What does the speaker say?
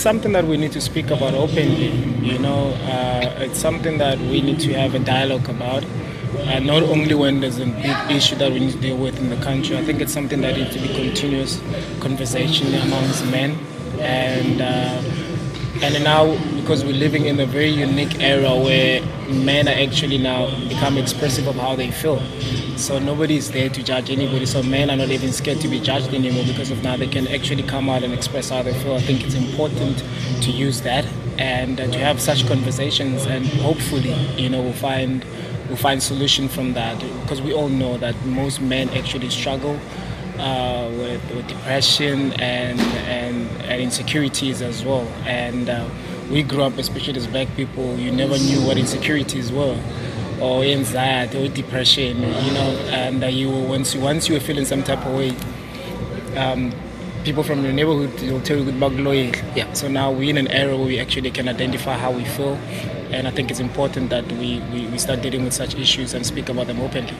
Something that we need to speak about openly, you know, uh, it's something that we need to have a dialogue about. Uh, not only when there's a big issue that we need to deal with in the country, I think it's something that needs to be continuous conversation amongst men. And uh, and now, because we're living in a very unique era where men are actually now become expressive of how they feel. So nobody is there to judge anybody. So men are not even scared to be judged anymore because of now they can actually come out and express how they feel. I think it's important to use that and to have such conversations, and hopefully, you know, we'll find we'll find solution from that because we all know that most men actually struggle uh, with, with, depression and, and, and insecurities as well. And uh, we grew up, especially as black people, you never knew what insecurities were or anxiety or depression, you know, and uh, you once you once you were feeling some type of way, um, people from your neighborhood will tell you good bagloy. Yeah. So now we're in an era where we actually can identify how we feel, and I think it's important that we, we, we start dealing with such issues and speak about them openly.